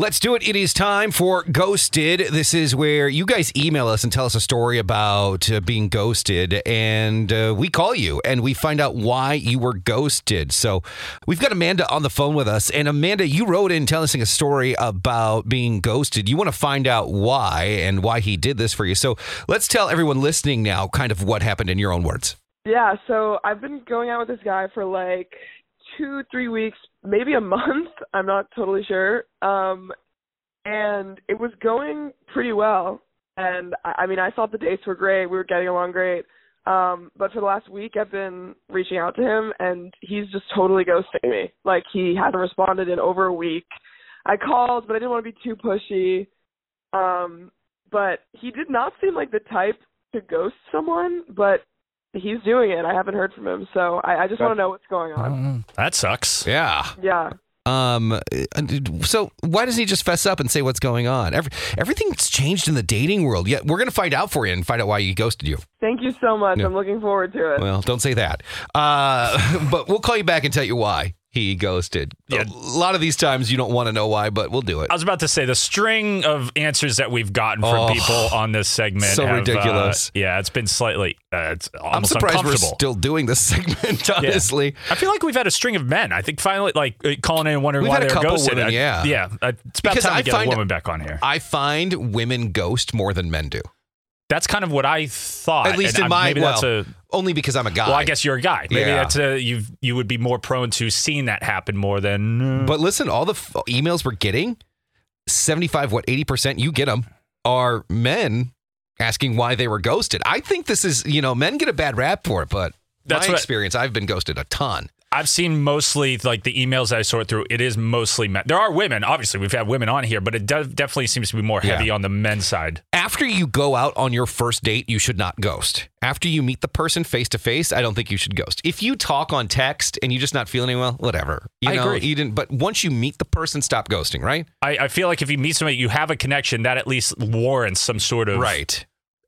Let's do it. It is time for Ghosted. This is where you guys email us and tell us a story about uh, being ghosted, and uh, we call you and we find out why you were ghosted. So we've got Amanda on the phone with us, and Amanda, you wrote in telling us a story about being ghosted. You want to find out why and why he did this for you. So let's tell everyone listening now kind of what happened in your own words. Yeah, so I've been going out with this guy for like two, three weeks, maybe a month. I'm not totally sure. Um, and it was going pretty well. And I, I mean, I thought the dates were great. We were getting along great. Um, but for the last week, I've been reaching out to him, and he's just totally ghosting me. Like he hasn't responded in over a week. I called, but I didn't want to be too pushy. Um, but he did not seem like the type to ghost someone, but he's doing it. I haven't heard from him, so I, I just want to know what's going on. That sucks. Yeah. Yeah. Um. uh, So why doesn't he just fess up and say what's going on? Every, everything's changed in the dating world. Yeah, we're gonna find out for you and find out why he ghosted you. Thank you so much. Yeah. I'm looking forward to it. Well, don't say that. Uh, but we'll call you back and tell you why he ghosted. Yeah. A lot of these times you don't want to know why, but we'll do it. I was about to say the string of answers that we've gotten from Oh, people on this segment. so have, uh, ridiculous. yeah, it's been slightly. Uh, it's I'm surprised we're still doing this segment. Yeah. Honestly, I feel like we've had a string of men. I think finally, like uh, calling in and wondering We've why they're ghosted. women, I- yeah. yeah. uh, It's about Because time I to get a woman back on here. I find women ghost more than men do. That's kind of what I thought. At least and in I- my maybe well, that's a. only because I'm a guy. Well, I guess you're a guy. Maybe Yeah. that's a you. You would be more prone to seeing that happen more than. uh, But listen, all the f- emails we're getting, 75, what, 80%, you get them, are men asking why they were ghosted. I think this is, you know, men get a bad rap for it, but That's my experience, I've been ghosted a ton. I've seen mostly like the emails that I sort through. It is mostly men. There are women, obviously. We've had women on here, but it does, definitely seems to be more Yeah. heavy on the men's side. After you go out on your first date, you should not ghost. After you meet the person face to face, I don't think you should ghost. If you talk on text and you're just not feeling well, whatever. You I know, agree. You didn't, but once you meet the person, stop ghosting, right? I, I feel like if you meet somebody, you have a connection that at least warrants some sort of Right.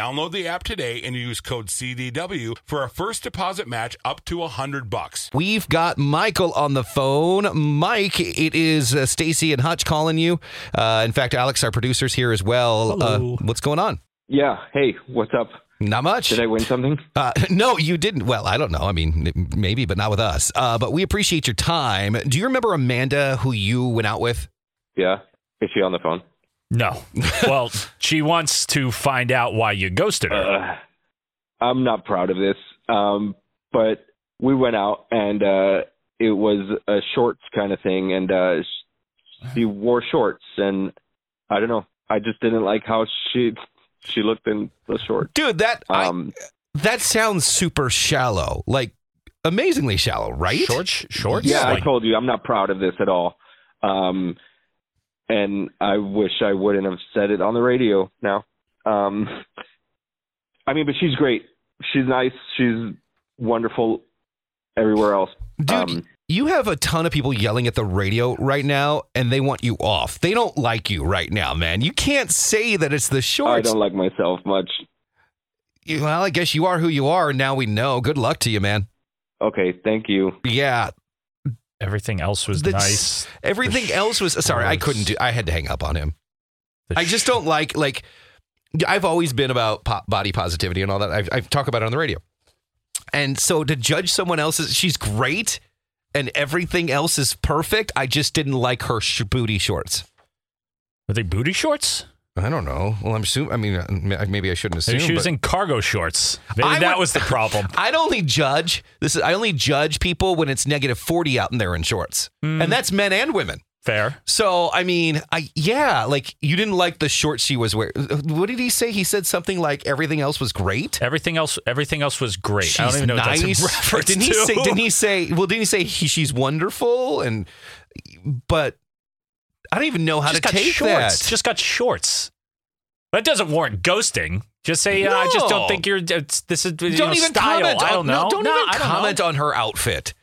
download the app today and use code CDW for a first deposit match up to a 100 bucks. We've got Michael on the phone. Mike, it is uh, Staci and Hutch calling you. Uh, in fact, Alex, our producer's here as well. Hello. Uh, what's going on? Yeah. Hey, what's up? Not much. Did I win something? Uh, no, you didn't. Well, I don't know. I mean, maybe, but not with us. Uh, but we appreciate your time. Do you remember Amanda, who you went out with? Yeah. Is she on the phone? No. well, she wants to find out why you ghosted her. Uh, I'm not proud of this. Um, but we went out and uh, it was a shorts kind of thing, and uh, she wore shorts, and I don't know. I just didn't like how she she looked in the shorts. Dude, that I, Um, that sounds super shallow. Like amazingly shallow, right? Shorts? Shorts? yeah, I told you I'm not proud of this at all. Um, and I wish I wouldn't have said it on the radio now. Um, I mean, but she's great. She's nice. She's wonderful everywhere else. Dude, Um, you have a ton of people yelling at the radio right now and they want you off. They don't like you right now, man. You can't say that it's the shorts. I don't like myself much. Well, I guess you are who you are. and Now we know. Good luck to you, man. Okay, thank you. Yeah. Everything else was The- nice. Everything The else was sorry. I couldn't do. I had to hang up on him. I just don't like like. I've always been about po- body positivity and all that. I've, I've talked about it on the radio, and so to judge someone else's, she's great, and everything else is perfect. I just didn't like her sh- booty shorts. Are they booty shorts? I don't know. Well, I'm assuming. I mean, uh, maybe I shouldn't assume. Maybe she was in cargo shorts. Maybe I that would- was the problem. I'd only judge this. Is, I only judge people when it's negative forty out and they're in shorts, Hmm. and that's men and women. Fair. So I mean, I yeah, like you didn't like the shorts she was wearing. What did he say? He said something like everything else was great. Everything else, everything else was great. She's I don't even know nice. what that's in reference didn't he to. say? Didn't he say? Well, didn't he say he, she's wonderful? And but I don't even know how just to take shorts. that. Just got shorts. That doesn't warrant ghosting. Just say, uh, I just don't think you're. It's, this is don't know, even style. comment. I don't know. No, don't No, even comment know. on her outfit.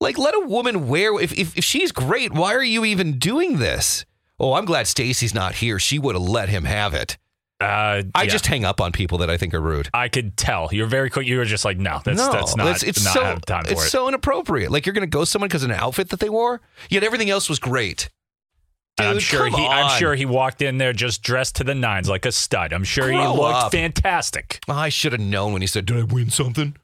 Like, let a woman wear. If, if if she's great, why are you even doing this? Oh, I'm glad Staci's not here. She would have let him have it. Uh, I yeah. just hang up on people that I think are rude. I could tell. You're very quick. You were just like, no, that's no, that's not. it's, it's not so time for it's it. so inappropriate. Like you're gonna go someone because of an outfit that they wore, yet everything else was great. Dude, I'm sure he. I'm sure he walked in there just dressed to the nines like a stud. I'm sure he looked up. fantastic. I should have known when he said, "Did I win something?"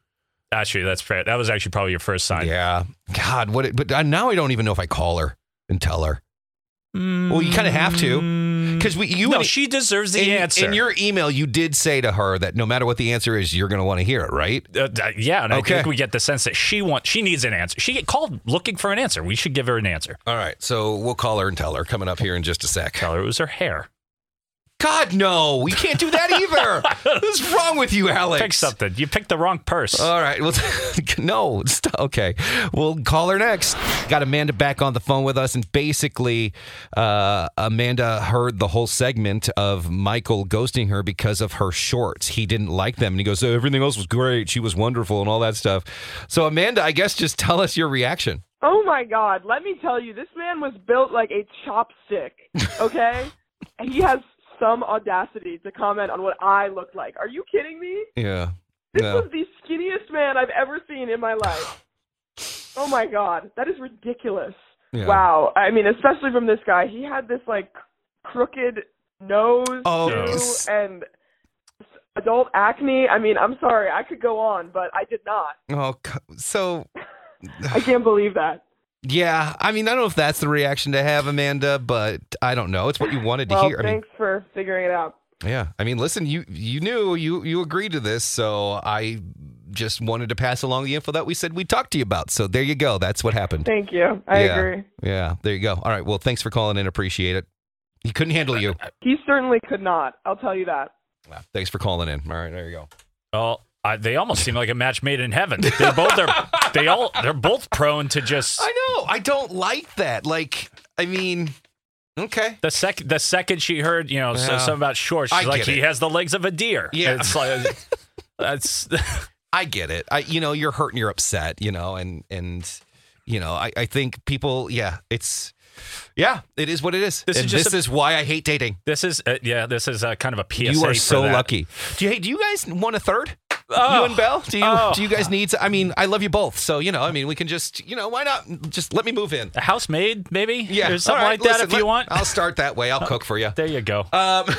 Actually, that's fair. That was actually probably your first sign. Yeah. God, what? It, but now I don't even know if I call her and tell her Well, you kinda have to, mm, because we you no, in- she deserves the in, answer. in your email you did say to her that no matter what the answer is, you're going to want to hear it, right? Uh, uh, yeah, and Okay. I think we get the sense that she wants, she needs an answer. She get called looking for an answer. We should give her an answer. All right, so we'll call her and tell her coming up here in just a sec. Tell her it was her hair. God, no, we can't do that either. What's wrong with you, Alex? Pick something. You picked the wrong purse. All right. Well, no. Stop. Okay. We'll call her next. Got Amanda back on the phone with us, and basically, uh, Amanda heard the whole segment of Michael ghosting her because of her shorts. He didn't like them, and he goes, "Oh, "Everything else was great. She was wonderful, and all that stuff." So, Amanda, I guess just tell us your reaction. Oh my God! Let me tell you, this man was built like a chopstick. Okay, he has some audacity to comment on what I look like. Are you kidding me? Yeah. This Yeah. was the skinniest man I've ever seen in my life. Oh my God, that is ridiculous. Yeah. Wow. I mean, especially from this guy, he had this like crooked nose Oh, too, s- and adult acne. I mean, I'm sorry, I could go on, but I did not. Oh, so I can't believe that. Yeah. I mean, I don't know if that's the reaction to have, Amanda, but I don't know. It's what you wanted to Well, hear. I mean, thanks for figuring it out. Yeah, I mean, listen, you you knew you you agreed to this, so I just wanted to pass along the info that we said we'd talk to you about. So there you go. That's what happened. Thank you. I Yeah. agree. Yeah, there you go. All right. Well, thanks for calling in. Appreciate it. He couldn't handle you. He certainly could not. I'll tell you that. Yeah, Thanks for calling in. All right, there you go. Well, I, they almost seem like a match made in heaven. They both are. They all. They're both prone to just. I know. I don't like that. Like, I mean, okay. The second, the second she heard, you know, so, Yeah. something about shorts, I she's like, get he it. has the legs of a deer. Yeah. it's like that's. I get it. I, you know, you're hurt and you're upset. You know, and and you know, I I think people. Yeah, it's. Yeah, it is what it is. This is and just this a- is why I hate dating. This is uh, yeah. This is uh, kind of a PSA. you are for so that. lucky. Do you, hey, do you guys want a third? Oh. you and Belle? Do you Oh. do you guys need? To, I mean, I love you both, so you know. I mean, we can just you know why not just let me move in. A housemaid, maybe. Yeah, or something right, like that listen, if you want. I'll start that way. I'll cook for you. there you go. Um,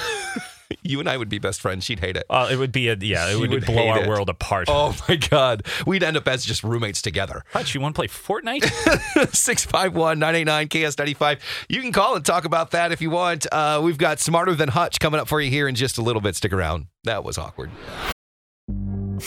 you and I would be best friends. She'd hate it. Well, it would be a yeah. It would, would blow our it. world apart. Oh my God, we'd end up as just roommates together. What, you want to play Fortnite? 651 989 KS95. You can call and talk about that if you want. Uh, we've got Smarter Than Hutch coming up for you here in just a little bit. Stick around. That was awkward.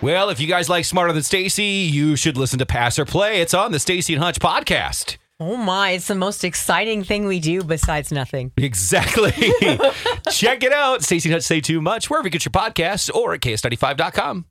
Well, if you guys like Smarter Than Staci, you should listen to Pass or Play. It's on the Staci and Hutch podcast. Oh my, it's the most exciting thing we do besides nothing. Exactly. Check it out. Staci and Hutch say too much wherever you get your podcasts or at ks95.com.